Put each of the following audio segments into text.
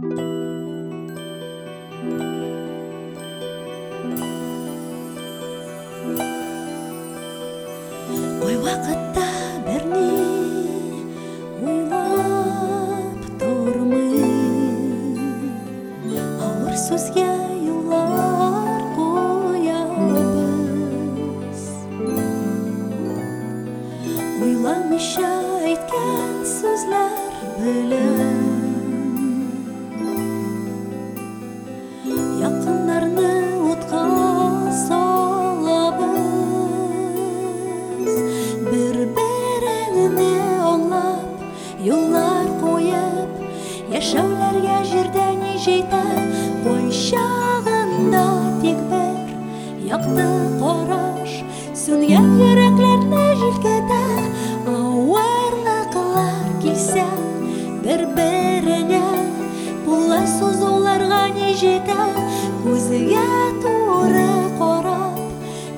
ой вакытта берни ойлап турмын ауыр сөзге юллар коябыз ойламыйша айткан сөзлөр белән Яшәүләргә җирдә ни җитә Кайчагында тик бер якты караш Сүнгән йөрәкләрне җилкәтә Авырлыклар килсә бер-береңә Кулы сузуларга ни җитә Күзгә туры карап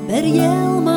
Бер елмаю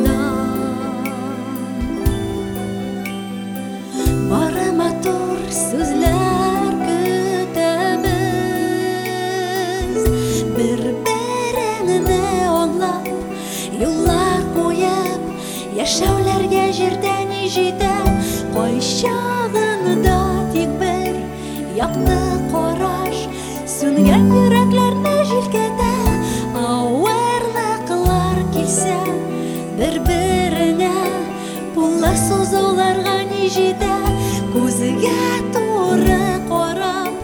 Юллар буеп яшәүләргә җирдән җитә Кайчагында тик бер якты караш Сүнгән йөрәкләрне җилкәтә Авырлыклар килсә бер-беренә Куллар сузуларга ни җитә. Күзгә туры карап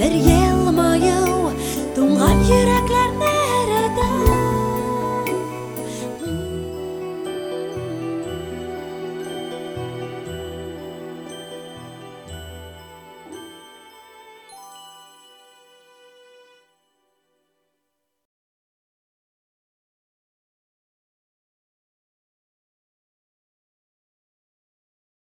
бер ел